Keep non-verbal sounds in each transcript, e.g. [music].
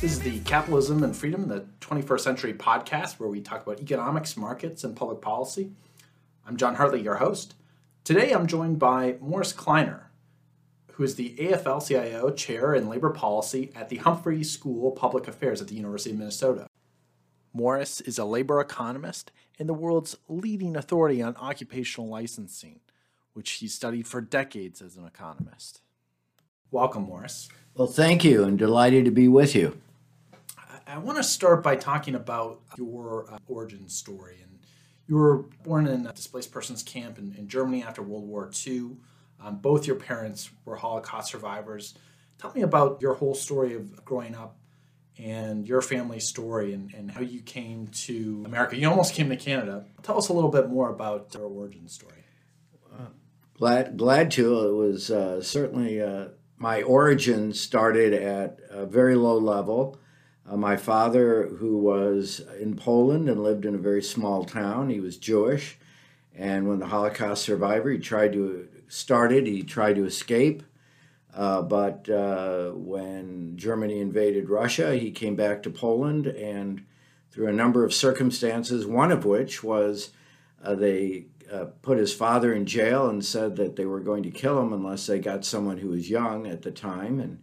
This is the Capitalism and Freedom in the 21st Century podcast where we talk about economics, markets, and public policy. I'm John Hartley, your host. Today I'm joined by Morris Kleiner, who is the AFL CIO Chair in Labor Policy at the Humphrey School of Public Affairs at the University of Minnesota. Morris is a labor economist and the world's leading authority on occupational licensing, which he studied for decades as an economist. Welcome, Morris. Well, thank you, and delighted to be with you. I want to start by talking about your uh, origin story. And you were born in a displaced persons camp in, in Germany after World War II. Um, both your parents were Holocaust survivors. Tell me about your whole story of growing up and your family story and, and how you came to America. You almost came to Canada. Tell us a little bit more about your origin story. Glad, glad to. It was uh, certainly uh, my origin started at a very low level. Uh, my father, who was in Poland and lived in a very small town, he was Jewish, and when the Holocaust survivor, he tried to started. He tried to escape, uh, but uh, when Germany invaded Russia, he came back to Poland, and through a number of circumstances, one of which was uh, they uh, put his father in jail and said that they were going to kill him unless they got someone who was young at the time, and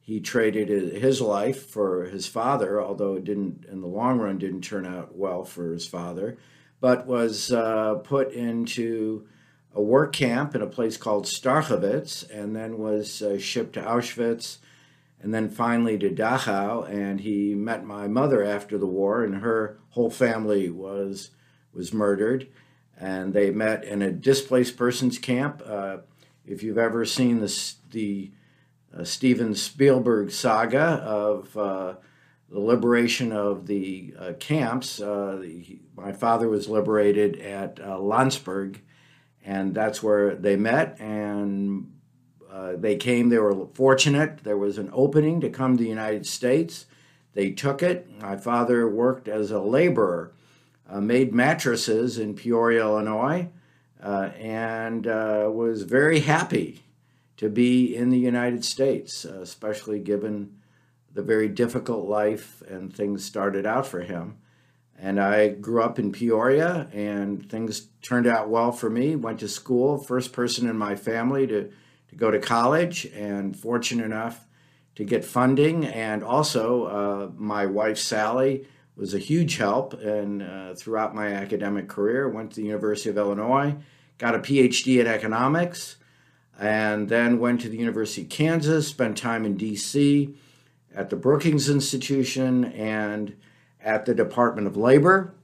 he traded his life for his father, although it didn't, in the long run, didn't turn out well for his father, but was uh, put into a work camp in a place called Starchowitz, and then was uh, shipped to Auschwitz, and then finally to Dachau. And he met my mother after the war, and her whole family was was murdered. And they met in a displaced persons camp. Uh, if you've ever seen the the uh, Steven Spielberg saga of uh, the liberation of the uh, camps, uh, the, my father was liberated at uh, Landsberg and that's where they met and uh, they came they were fortunate. There was an opening to come to the united states. They took it. My father worked as a laborer uh, made mattresses in peoria illinois uh, and uh, was very happy to be in the united states uh, especially given the very difficult life and things started out for him and I grew up in Peoria, and things turned out well for me. Went to school, first person in my family to, to go to college, and fortunate enough to get funding. And also, uh, my wife Sally was a huge help and uh, throughout my academic career. Went to the University of Illinois, got a PhD in economics, and then went to the University of Kansas. Spent time in D.C. at the Brookings Institution and at the Department of Labor.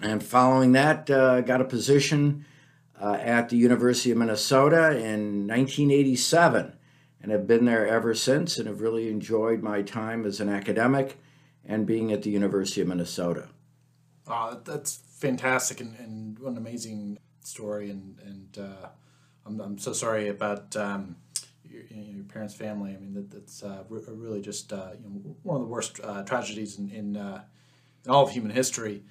And following that, uh, got a position uh, at the University of Minnesota in 1987 and have been there ever since and have really enjoyed my time as an academic and being at the University of Minnesota. Uh, that's fantastic and, and what an amazing story. And, and uh, I'm, I'm so sorry about um, your, you know, your parents' family. I mean, that, that's uh, re- really just uh, you know, one of the worst uh, tragedies in in, uh, in, all of human history.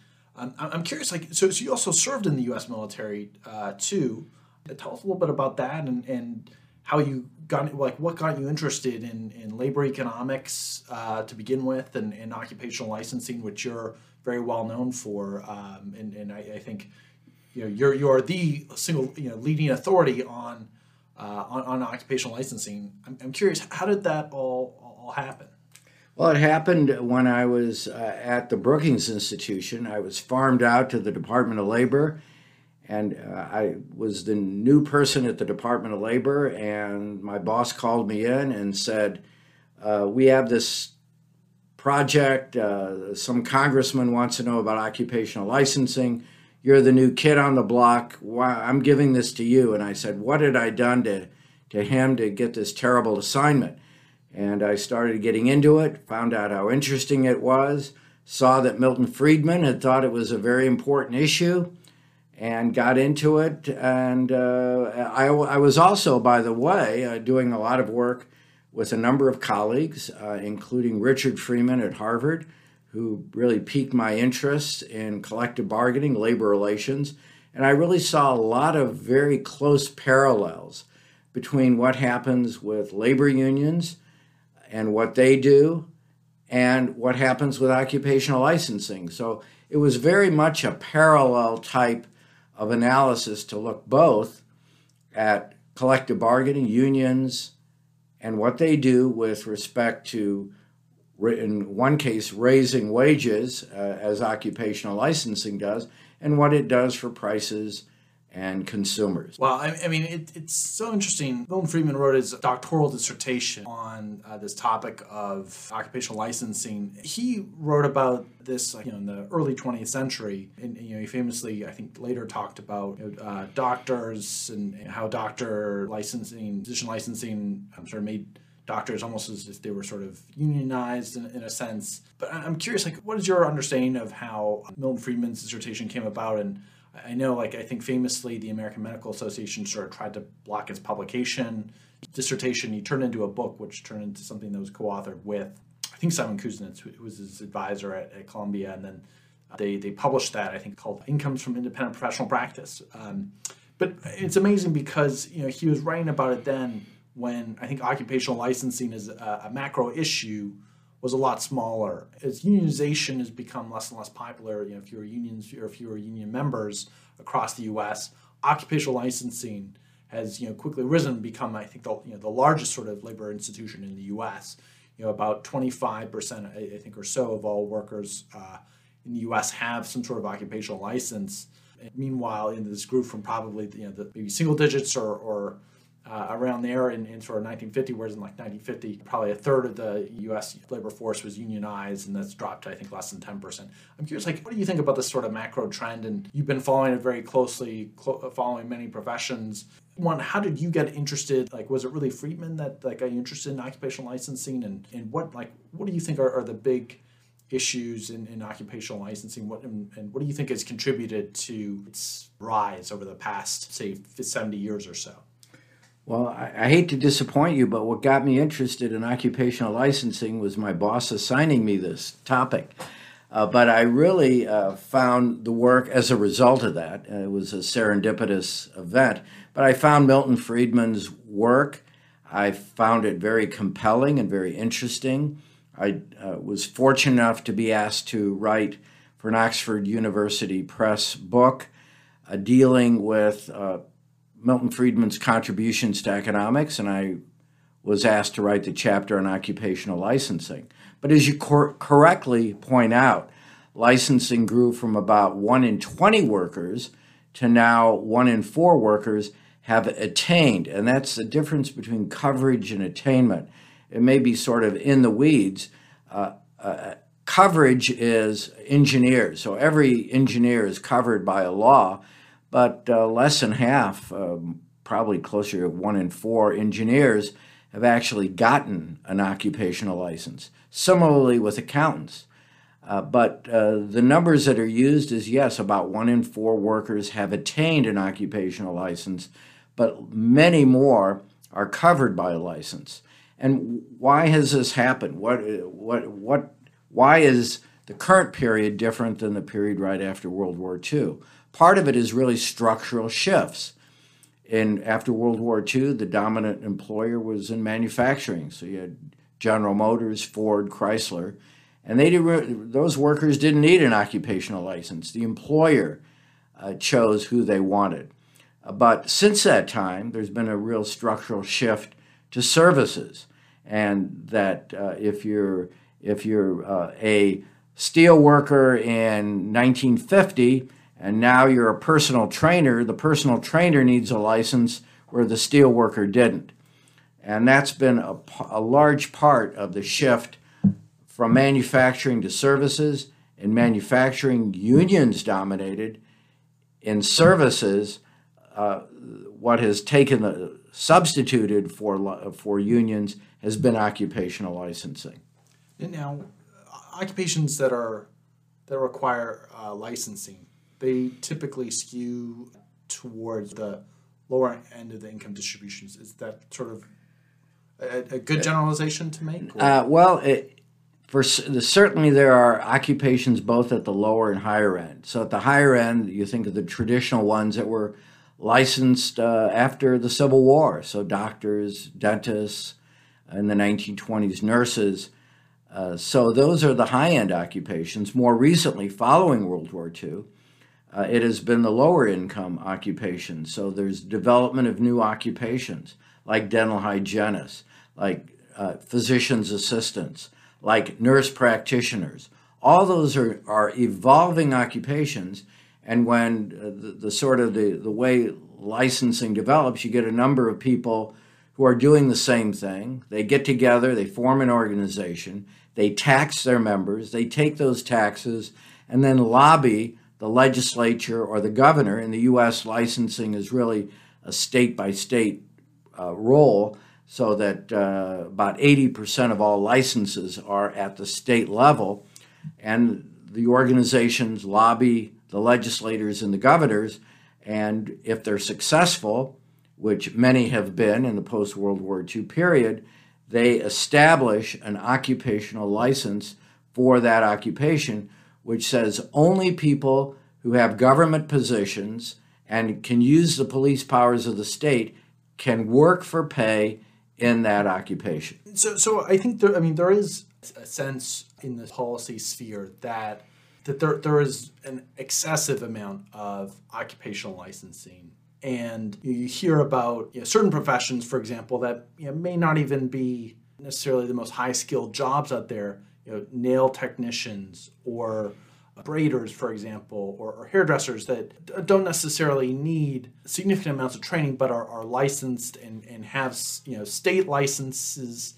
I'm curious, like, so, so you also served in the U.S. military uh, too. Tell us a little bit about that and, and how you got, like, what got you interested in, in labor economics uh, to begin with and, and occupational licensing, which you're very well known for. Um, and and I, I think you know you're you're the single you know leading authority on uh, on, on, occupational licensing. I'm, I'm, curious, how did that all all happen? Well, it happened when I was uh, at the Brookings Institution. I was farmed out to the Department of Labor, and uh, I was the new person at the Department of Labor. And my boss called me in and said, uh, "We have this." project uh, some congressman wants to know about occupational licensing you're the new kid on the block. Why, I'm giving this to you. And I said, what had I done to, to him to get this terrible assignment? And I started getting into it, found out how interesting it was, saw that Milton Friedman had thought it was a very important issue, and got into it. And uh, I, I, was also, by the way, uh, doing a lot of work with a number of colleagues, uh, including Richard Freeman at Harvard, who really piqued my interest in collective bargaining, labor relations, and I really saw a lot of very close parallels between what happens with labor unions and what they do and what happens with occupational licensing. So it was very much a parallel type of analysis to look both at collective bargaining, unions, and what they do with respect to, in one case, raising wages, uh, as occupational licensing does, and what it does for prices and consumers. Well, I, I mean, it, it's so interesting. Milton Friedman wrote his doctoral dissertation on uh, this topic of occupational licensing. He wrote about this, you know, in the early 20th century, and you know, he famously, I think, later talked about you know, uh, doctors and, and, how doctor licensing, physician licensing, I'm sort of made doctors almost as if they were sort of unionized in, in a sense. But I'm curious, like, what is your understanding of how Milton Friedman's dissertation came about and I know, like, I think famously the American Medical Association sort of tried to block its publication. Dissertation, he turned into a book, which turned into something that was co authored with, I think, Simon Kuznets, who was his advisor at, at Columbia. And then they, they published that, I think, called Incomes from Independent Professional Practice. Um, but it's amazing because, you know, he was writing about it then when I think occupational licensing is a, a macro issue was a lot smaller. As unionization has become less and less popular, you know, fewer unions or fewer union members across the U.S., occupational licensing has you know quickly risen and become, I think, the you know the largest sort of labor institution in the U.S. You know, about 25 percent, I think, or so of all workers uh, in the U.S. have some sort of occupational license. And meanwhile, in this group from probably you know the maybe single digits or, or uh, around there in, in, sort of 1950, whereas in like 1950, probably a third of the U.S. labor force was unionized, and that's dropped to I think less than 10 percent. I'm curious, like, what do you think about this sort of macro trend? And you've been following it very closely, clo- following many professions. One, how did you get interested? Like, was it really Friedman that like got you interested in occupational licensing? And and what like what do you think are, are the big issues in, in occupational licensing? What and, and what do you think has contributed to its rise over the past say 70 years or so? Well, I, I, hate to disappoint you, but what got me interested in occupational licensing was my boss assigning me this topic. Uh, but I really uh, found the work as a result of that. Uh, it was a serendipitous event. But I found Milton Friedman's work. I found it very compelling and very interesting. I uh, was fortunate enough to be asked to write for an Oxford University Press book uh, dealing with uh, Milton Friedman's contributions to economics, and I was asked to write the chapter on occupational licensing. But as you cor- correctly point out, licensing grew from about 1 in 20 workers to now 1 in 4 workers have attained. And that's the difference between coverage and attainment. It may be sort of in the weeds. Uh, uh, coverage is engineers. So every engineer is covered by a law but uh, less than half, um, probably closer to one in four engineers, have actually gotten an occupational license. Similarly with accountants. Uh, but uh, the numbers that are used is yes, about one in four workers have attained an occupational license, but many more are covered by a license. And why has this happened? What, what, what, why is the current period different than the period right after World War II? Part of it is really structural shifts. And after World War II, the dominant employer was in manufacturing. So you had General Motors, Ford, Chrysler, and they did, those workers didn't need an occupational license. The employer uh, chose who they wanted. Uh, but since that time, there's been a real structural shift to services, and that uh, if you're if you're uh, a steel worker in 1950 and now you're a personal trainer, the personal trainer needs a license where the steel worker didn't. And that's been a, a large part of the shift from manufacturing to services. In manufacturing, unions dominated. In services, uh, what has taken the substituted for for unions has been occupational licensing. And now, occupations that are that require uh, licensing they typically skew towards the lower end of the income distributions. Is that sort of a, a good generalization to make? Uh, well, it, for certainly there are occupations both at the lower and higher end. So at the higher end, you think of the traditional ones that were licensed uh, after the Civil War. So doctors, dentists, in the 1920s, nurses. Uh, so those are the high end occupations. More recently, following World War II, uh, it has been the lower income occupations. So there's development of new occupations like dental hygienists, like uh, physician's assistants, like nurse practitioners. All those are, are evolving occupations. And when uh, the, the sort of the, the way licensing develops, you get a number of people who are doing the same thing. They get together, they form an organization, they tax their members, they take those taxes, and then lobby the legislature or the governor. In the U.S., licensing is really a state by state role, so that uh, about 80% of all licenses are at the state level, and the organizations lobby the legislators and the governors, and if they're successful, which many have been in the post World War II period, they establish an occupational license for that occupation, which says only people who have government positions and can use the police powers of the state can work for pay in that occupation. So, so I think there. I mean, there is a sense in the policy sphere that that there there is an excessive amount of occupational licensing, and you hear about you know, certain professions, for example, that you know, may not even be necessarily the most high skilled jobs out there. You know, nail technicians or braiders, for example, or, or hairdressers that don't necessarily need significant amounts of training, but are, are licensed and, and have you know state licenses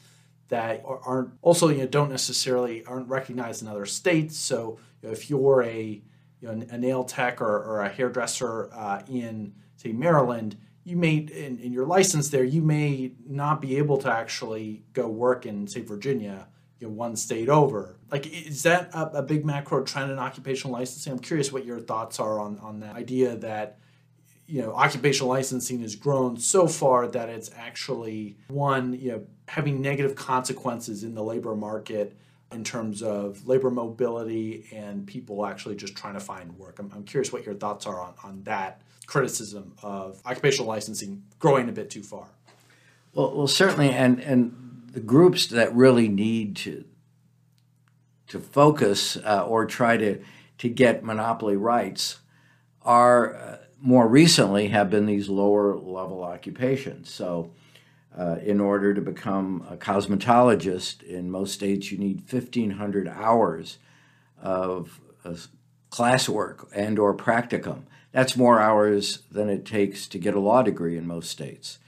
that are, aren't also you know don't necessarily aren't recognized in other states. So you know, if you're a you know, a nail tech or, or a hairdresser uh, in say Maryland, you may in, in your license there you may not be able to actually go work in say Virginia you know, one state over. Like, is that a, a, big macro trend in occupational licensing? I'm curious what your thoughts are on, on that idea that, you know, occupational licensing has grown so far that it's actually, one, you know, having negative consequences in the labor market in terms of labor mobility and people actually just trying to find work. I'm, I'm curious what your thoughts are on, on that criticism of occupational licensing growing a bit too far. Well, well, certainly, and and the groups that really need to to focus uh, or try to to get monopoly rights are uh, more recently have been these lower level occupations. So, uh, in order to become a cosmetologist in most states, you need fifteen hundred hours of classwork and or practicum. That's more hours than it takes to get a law degree in most states.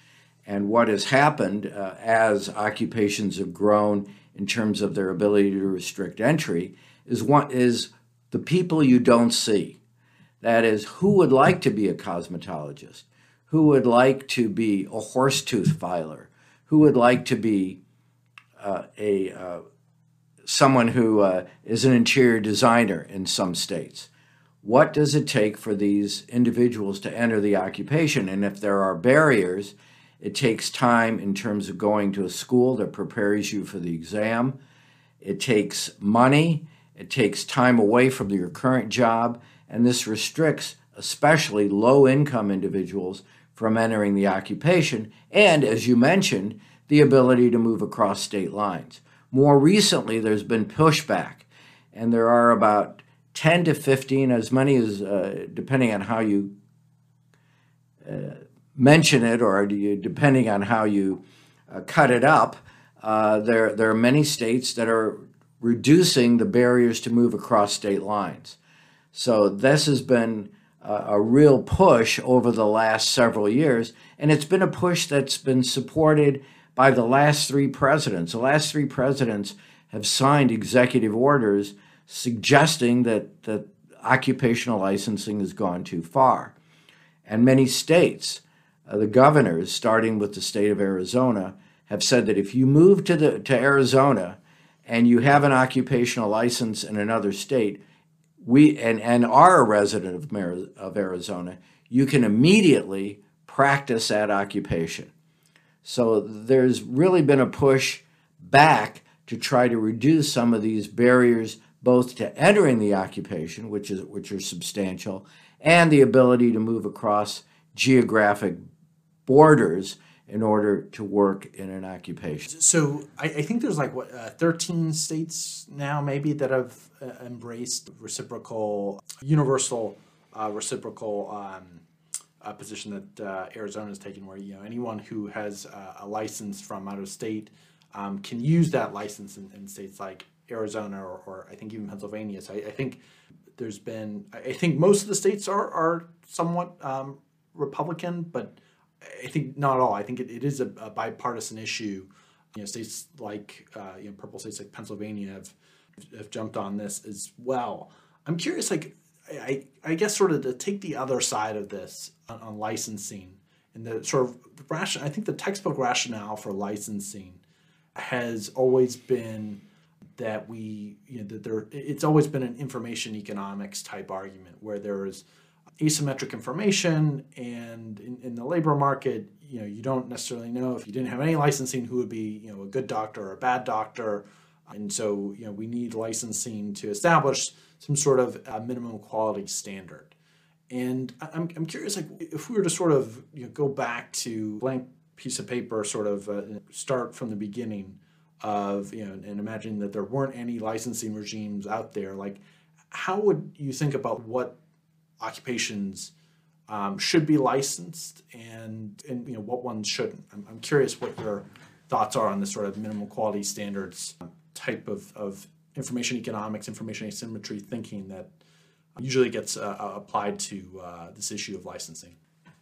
And what has happened uh, as occupations have grown in terms of their ability to restrict entry is what is the people you don't see. That is, who would like to be a cosmetologist? Who would like to be a horse tooth filer? Who would like to be uh, a uh, someone who uh, is an interior designer in some states? What does it take for these individuals to enter the occupation? And if there are barriers, it takes time in terms of going to a school that prepares you for the exam. It takes money. It takes time away from your current job. And this restricts especially low income individuals from entering the occupation. And as you mentioned, the ability to move across state lines. More recently, there's been pushback, and there are about 10 to 15, as many as, uh, depending on how you uh, mention it or you, depending on how you uh, cut it up, uh, there, there are many states that are reducing the barriers to move across state lines. So this has been a, a real push over the last several years, and it's been a push that's been supported by the last three presidents. The last three presidents have signed executive orders suggesting that, that occupational licensing has gone too far. And many states uh, the governors, starting with the state of Arizona, have said that if you move to the to Arizona and you have an occupational license in another state, we and, and are a resident of, Mar- of Arizona, you can immediately practice that occupation. So there's really been a push back to try to reduce some of these barriers both to entering the occupation, which is which are substantial, and the ability to move across geographic borders in order to work in an occupation. So I, I think there's like what uh, 13 states now maybe that have uh, embraced reciprocal, universal, uh, reciprocal um, uh, position that uh, Arizona has taken, where you know anyone who has uh, a license from out of state um, can use that license in, in states like Arizona or, or I think even Pennsylvania. So I, I think there's been I I think most of the states are are somewhat um, Republican, but I think not all. I think it, it is a, a bipartisan issue. You know, states like uh, you know purple states like Pennsylvania have have jumped on this as well. I'm curious, like I, I guess sort of to take the other side of this on, on licensing and the sort of the ration. I think the textbook rationale for licensing has always been that we you know that there it's always been an information economics type argument where there is asymmetric information and in, in the labor market you know you don't necessarily know if you didn't have any licensing who would be you know a good doctor or a bad doctor. And so you know we need licensing to establish some sort of uh minimum quality standard. And I'm, I'm curious like if we were to sort of you know, go back to blank piece of paper sort of uh, start from the beginning of you know and imagine that there weren't any licensing regimes out there like how would you think about what occupations um, should be licensed and and you know what ones shouldn't I'm, I'm curious what your thoughts are on this sort of minimum quality standards type of, of information economics information asymmetry thinking that usually gets uh, uh, applied to uh, this issue of licensing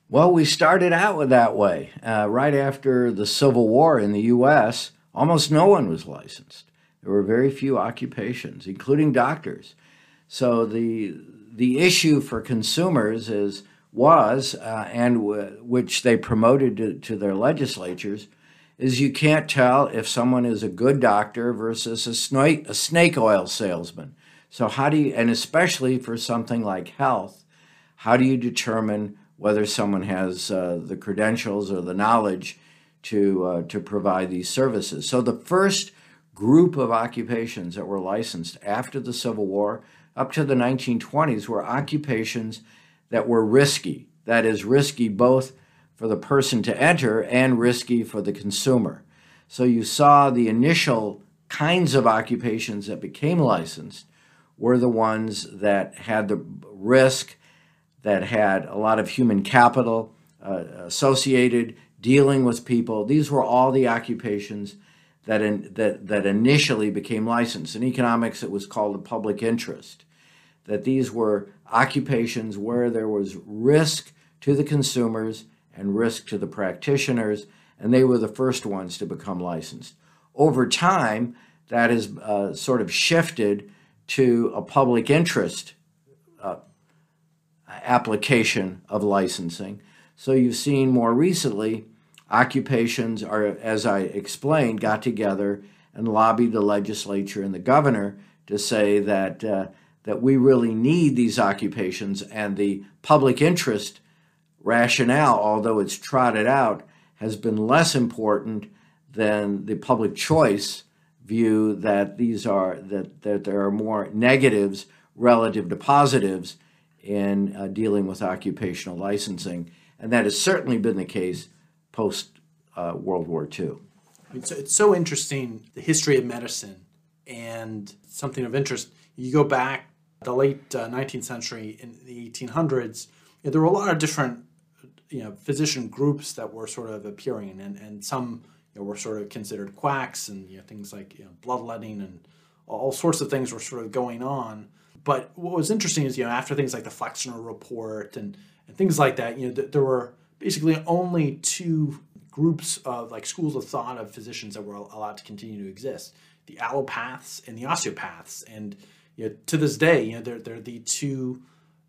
Well, we started out with that way. Uh, right after the Civil War in the U.S., almost no one was licensed. There were very few occupations, including doctors. So the the issue for consumers is was uh, and w- which they promoted to, to their legislatures is you can't tell if someone is a good doctor versus a snake a snake oil salesman. So how do you and especially for something like health, how do you determine whether someone has uh, the credentials or the knowledge to uh, to provide these services? So the first group of occupations that were licensed after the Civil War up to the 1920s were occupations that were risky. That is risky both for the person to enter and risky for the consumer. So you saw the initial kinds of occupations that became licensed were the ones that had the risk, that had a lot of human capital uh, associated, dealing with people. These were all the occupations that, in, that, that initially became licensed. In economics, it was called the public interest. That these were occupations where there was risk to the consumers and risk to the practitioners, and they were the first ones to become licensed. Over time, that has uh, sort of shifted to a public interest uh, application of licensing. So you've seen more recently occupations are, as I explained, got together and lobbied the legislature and the governor to say that uh, that we really need these occupations and the public interest rationale, although it's trotted out, has been less important than the public choice view that these are that, that there are more negatives relative to positives in uh, dealing with occupational licensing, and that has certainly been the case post uh, World War II. It's, it's so interesting the history of medicine and something of interest. You go back the late uh, 19th century in the 1800s, you know, there were a lot of different you know physician groups that were sort of appearing, and, and some you know, were sort of considered quacks, and you know, things like you know, bloodletting and all sorts of things were sort of going on. But what was interesting is you know after things like the Flexner Report and, and things like that, you know th- there were basically only two groups of like schools of thought of physicians that were allowed to continue to exist: the allopaths and the osteopaths. And you know, to this day, you know they're they're the two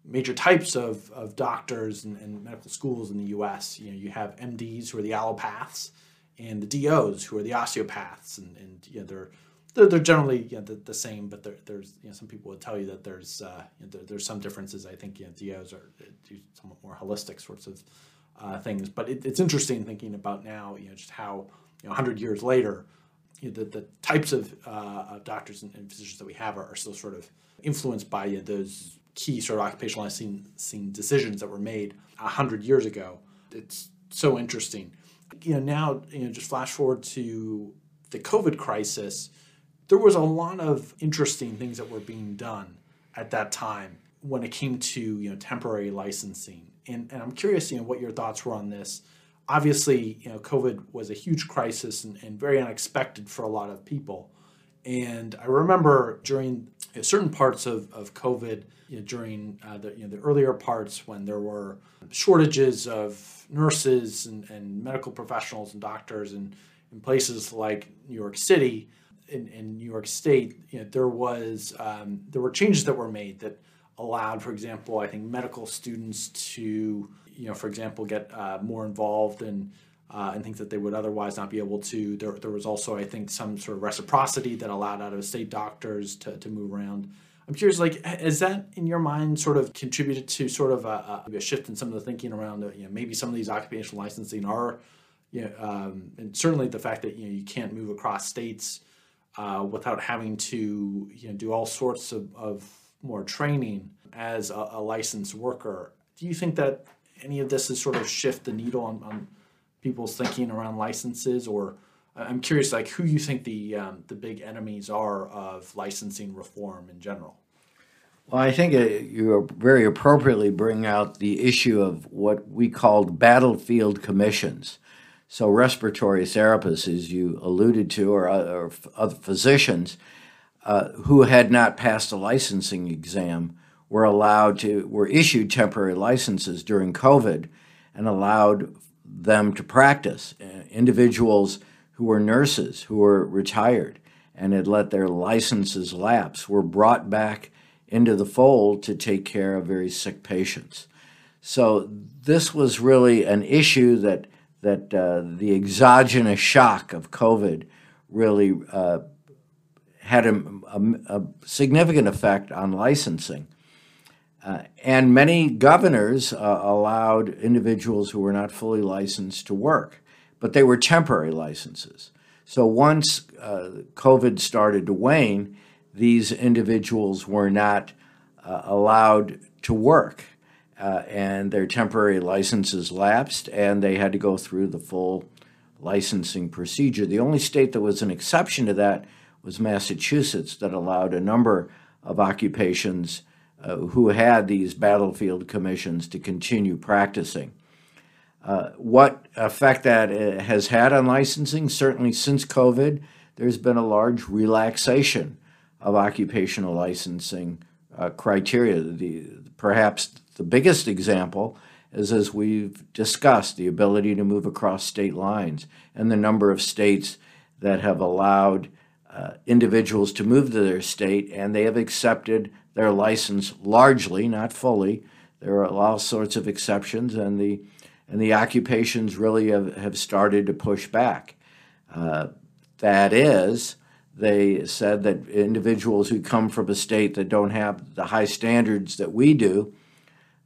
major types of, of doctors and, and medical schools in the U.S. You know, you have MDs who are the allopaths, and the DOs who are the osteopaths, and, and you know, they're they're, they're generally you know, the, the same, but there's you know, some people would tell you that there's uh, you know, there, there's some differences. I think you know, DOs are uh, somewhat more holistic sorts of uh, things, but it, it's interesting thinking about now, you know, just how you know, 100 years later, you know, the, the types of, uh, of doctors and, and physicians that we have are, are still sort of influenced by you know, those key sort of occupational licensing decisions that were made a hundred years ago. It's so interesting. You know, now you know, just flash forward to the COVID crisis. There was a lot of interesting things that were being done at that time when it came to you know temporary licensing. And, and I'm curious, you know, what your thoughts were on this. Obviously, you know, COVID was a huge crisis and, and very unexpected for a lot of people. And I remember during you know, certain parts of, of COVID, you know, during uh, the, you know, the earlier parts when there were shortages of nurses and, and medical professionals and doctors and in places like New York City, in, in New York State, you know, there was um, there were changes that were made that allowed, for example, I think medical students to, you know, for example, get uh, more involved in uh, and things that they would otherwise not be able to. There, there was also, I think, some sort of reciprocity that allowed out of state doctors to, to move around. I'm curious, like, has that in your mind sort of contributed to sort of a, a shift in some of the thinking around, you know, maybe some of these occupational licensing are, you know, um, and certainly the fact that you know you can't move across states uh, without having to you know do all sorts of, of more training as a, a, licensed worker. Do you think that any of this has sort of shift the needle on, on people's thinking around licenses, or I'm curious, like who you think the um, the big enemies are of licensing reform in general? Well, I think uh, you very appropriately bring out the issue of what we called battlefield commissions. So, respiratory therapists, as you alluded to, or, or other physicians uh, who had not passed a licensing exam were allowed to, were issued temporary licenses during COVID and allowed them to practice. Uh, individuals who were nurses, who were retired, and had let their licenses lapse, were brought back into the fold to take care of very sick patients. So, this was really an issue that that uh, the exogenous shock of COVID really uh, had a, a, a, significant effect on licensing. Uh, and many governors uh, allowed individuals who were not fully licensed to work, but they were temporary licenses. So once uh, COVID started to wane, these individuals were not uh, allowed to work uh, and their temporary licenses lapsed, and they had to go through the full licensing procedure. The only state that was an exception to that was Massachusetts, that allowed a number of occupations uh, who had these battlefield commissions to continue practicing. Uh, what effect that uh, has had on licensing? Certainly, since COVID, there's been a large relaxation of occupational licensing uh, criteria. The, perhaps the biggest example is, as we've discussed, the ability to move across state lines and the number of states that have allowed uh, individuals to move to their state and they have accepted their license largely, not fully. There are all sorts of exceptions, and the and the occupations really have, have started to push back. Uh, that is, they said that individuals who come from a state that don't have the high standards that we do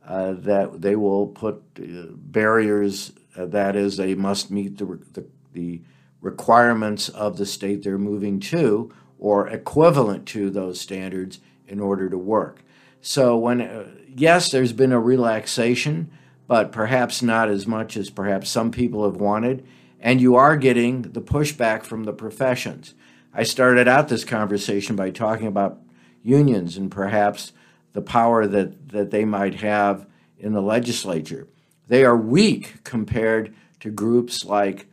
uh, that they will put uh, barriers. Uh, that is, they must meet the, the, the requirements of the state they're moving to or equivalent to those standards in order to work. So, when uh, yes, there's been a relaxation, but perhaps not as much as perhaps some people have wanted, and you are getting the pushback from the professions. I started out this conversation by talking about unions and perhaps the power that, that they might have in the legislature. They are weak compared to groups like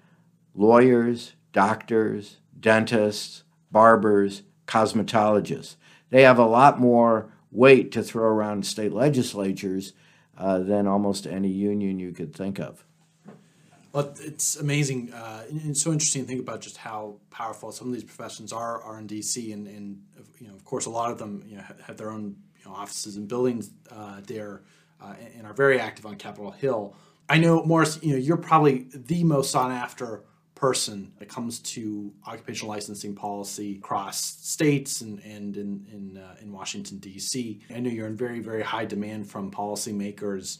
lawyers, doctors, dentists, barbers, cosmetologists. They have a lot more weight to throw around state legislatures uh, than almost any union you could think of. Well, it's amazing. Uh, it's so interesting to think about just how powerful some of these professions are, are in DC, and, and you know, of course, a lot of them you know, have their own you know, offices and buildings uh, there uh, and are very active on Capitol Hill. I know, Morris, you know, you're probably the most sought after person it comes to occupational licensing policy across states and, and in, in, uh, in Washington, D.C. I know you're in very, very high demand from policymakers.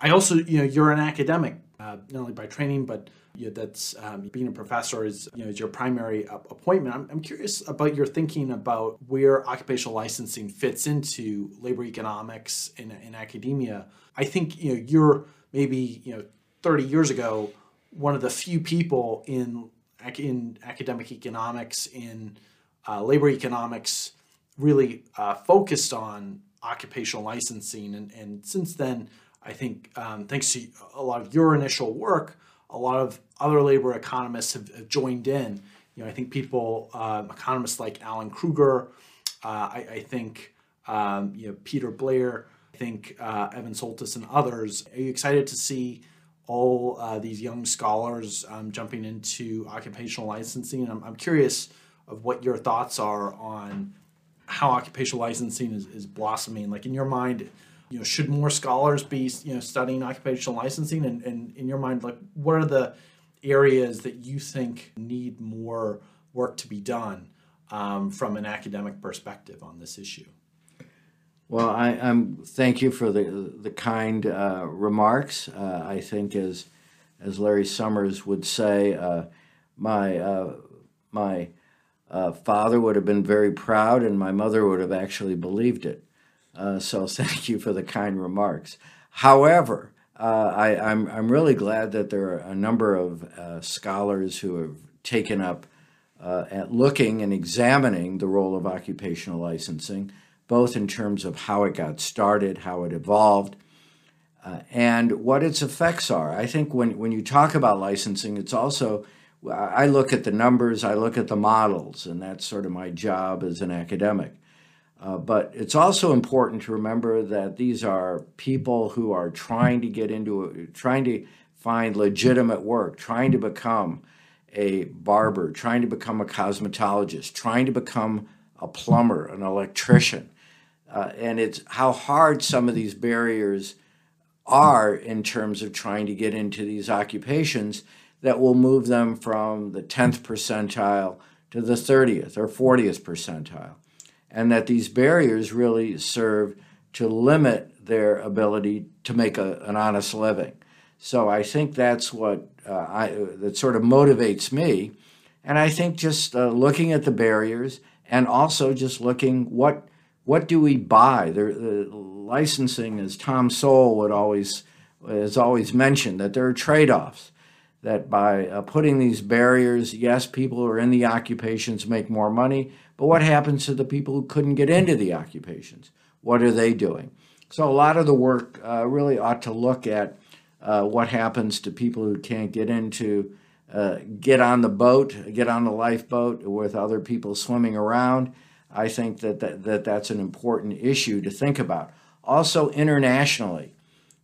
I also, you know, you're an academic uh, not only by training, but you know, that's um, being a professor is you know is your primary appointment. I'm, I'm curious about your thinking about where occupational licensing fits into labor economics in, in academia. I think you know you're maybe you know 30 years ago one of the few people in in academic economics in uh, labor economics really uh, focused on occupational licensing. And, and since then i think um, thanks to a lot of your initial work a lot of other labor economists have, have joined in. You know i think people um, economists like alan krueger uh, I, I, think um, you know peter blair i think uh, evan soltas and others. Are you excited to see all uh, these young scholars um, jumping into occupational licensing. I'm, I'm curious of what your thoughts are on how occupational licensing is, is blossoming. Like in your mind, you know, should more scholars be you know studying occupational licensing? And, and in your mind, like what are the areas that you think need more work to be done um, from an academic perspective on this issue? Well, I, am thank you for the the kind uh, remarks. Uh, I think as as Larry Summers would say, uh, my uh, my uh, father would have been very proud, and my mother would have actually believed it. Uh, so [laughs] thank you for the kind remarks. However, I, am I'm, I'm really glad that there are a number of scholars who have taken up at looking and examining the role of occupational licensing both in terms of how it got started, how it evolved, uh, and what its effects are. I think when, when you talk about licensing, it's also, I look at the numbers, I look at the models, and that's sort of my job as an academic. Uh, but it's also important to remember that these are people who are trying to get into, trying to find legitimate work, trying to become a barber, trying to become a cosmetologist, trying to become a plumber, an electrician. Uh, and it's how hard some of these barriers are in terms of trying to get into these occupations that will move them from the 10th percentile to the 30th or 40th percentile. And that these barriers really serve to limit their ability to make a, an honest living. So I think that's what uh, I, that sort of motivates me. And I think just uh, looking at the barriers and also just looking what what do we buy? The, the licensing, as Tom Sowell would always has always mentioned, that there are trade-offs. That by uh, putting these barriers, yes, people who are in the occupations make more money, but what happens to the people who couldn't get into the occupations? What are they doing? So a lot of the work uh, really ought to look at uh, what happens to people who can't get into, uh, get on the boat, get on the lifeboat with other people swimming around I think that, that, that that's an important issue to think about. Also, internationally,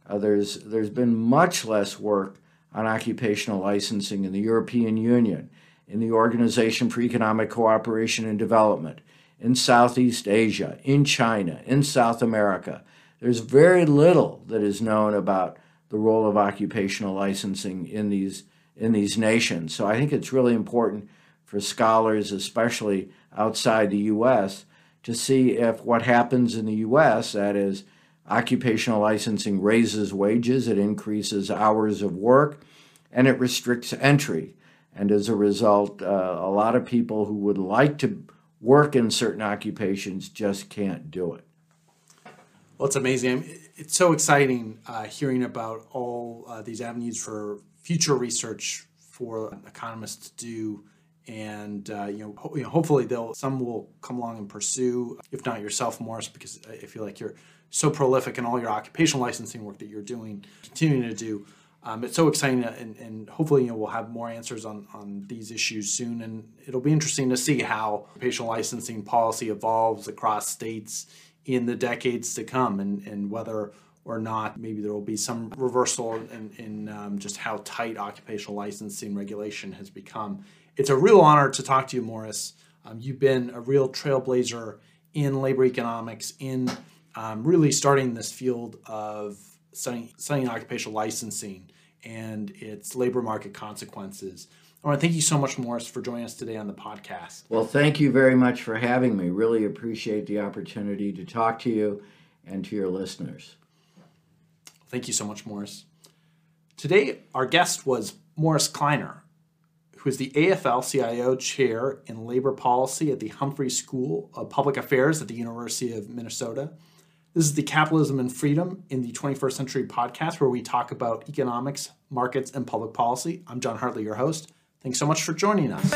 uh, there's, there's been much less work on occupational licensing in the European Union, in the Organization for Economic Cooperation and Development, in Southeast Asia, in China, in South America. There's very little that is known about the role of occupational licensing in these, in these nations. So I think it's really important for scholars, especially outside the U.S., to see if what happens in the U.S., that is, occupational licensing raises wages, it increases hours of work, and it restricts entry. And as a result, uh, a lot of people who would like to work in certain occupations just can't do it. Well, it's amazing. It's so exciting uh, hearing about all uh, these avenues for future research for economists to do and uh, you, know, ho- you, know, hopefully they'll some will come along and pursue if not yourself morris because i feel like you're so prolific in all your occupational licensing work that you're doing continuing to do. Um, it's so exciting and, and hopefully you know, we'll have more answers on, on these issues soon. And it'll be interesting to see how occupational licensing policy evolves across states in the decades to come and, and whether or not maybe there will be some reversal in, in um, just how tight occupational licensing regulation has become it's a real honor to talk to you, Morris. Um, you've been a real trailblazer in labor economics, in um, really starting this field of studying, studying occupational licensing and its labor market consequences. I want to thank you so much, Morris, for joining us today on the podcast. Well, thank you very much for having me. Really appreciate the opportunity to talk to you and to your listeners. Thank you so much, Morris. Today, our guest was Morris Kleiner, who is the AFL CIO Chair in Labor Policy at the Humphrey School of Public Affairs at the University of Minnesota. This is the Capitalism and Freedom in the 21st Century podcast, where we talk about economics, markets, and public policy. I'm John Hartley, your host. Thanks so much for joining us.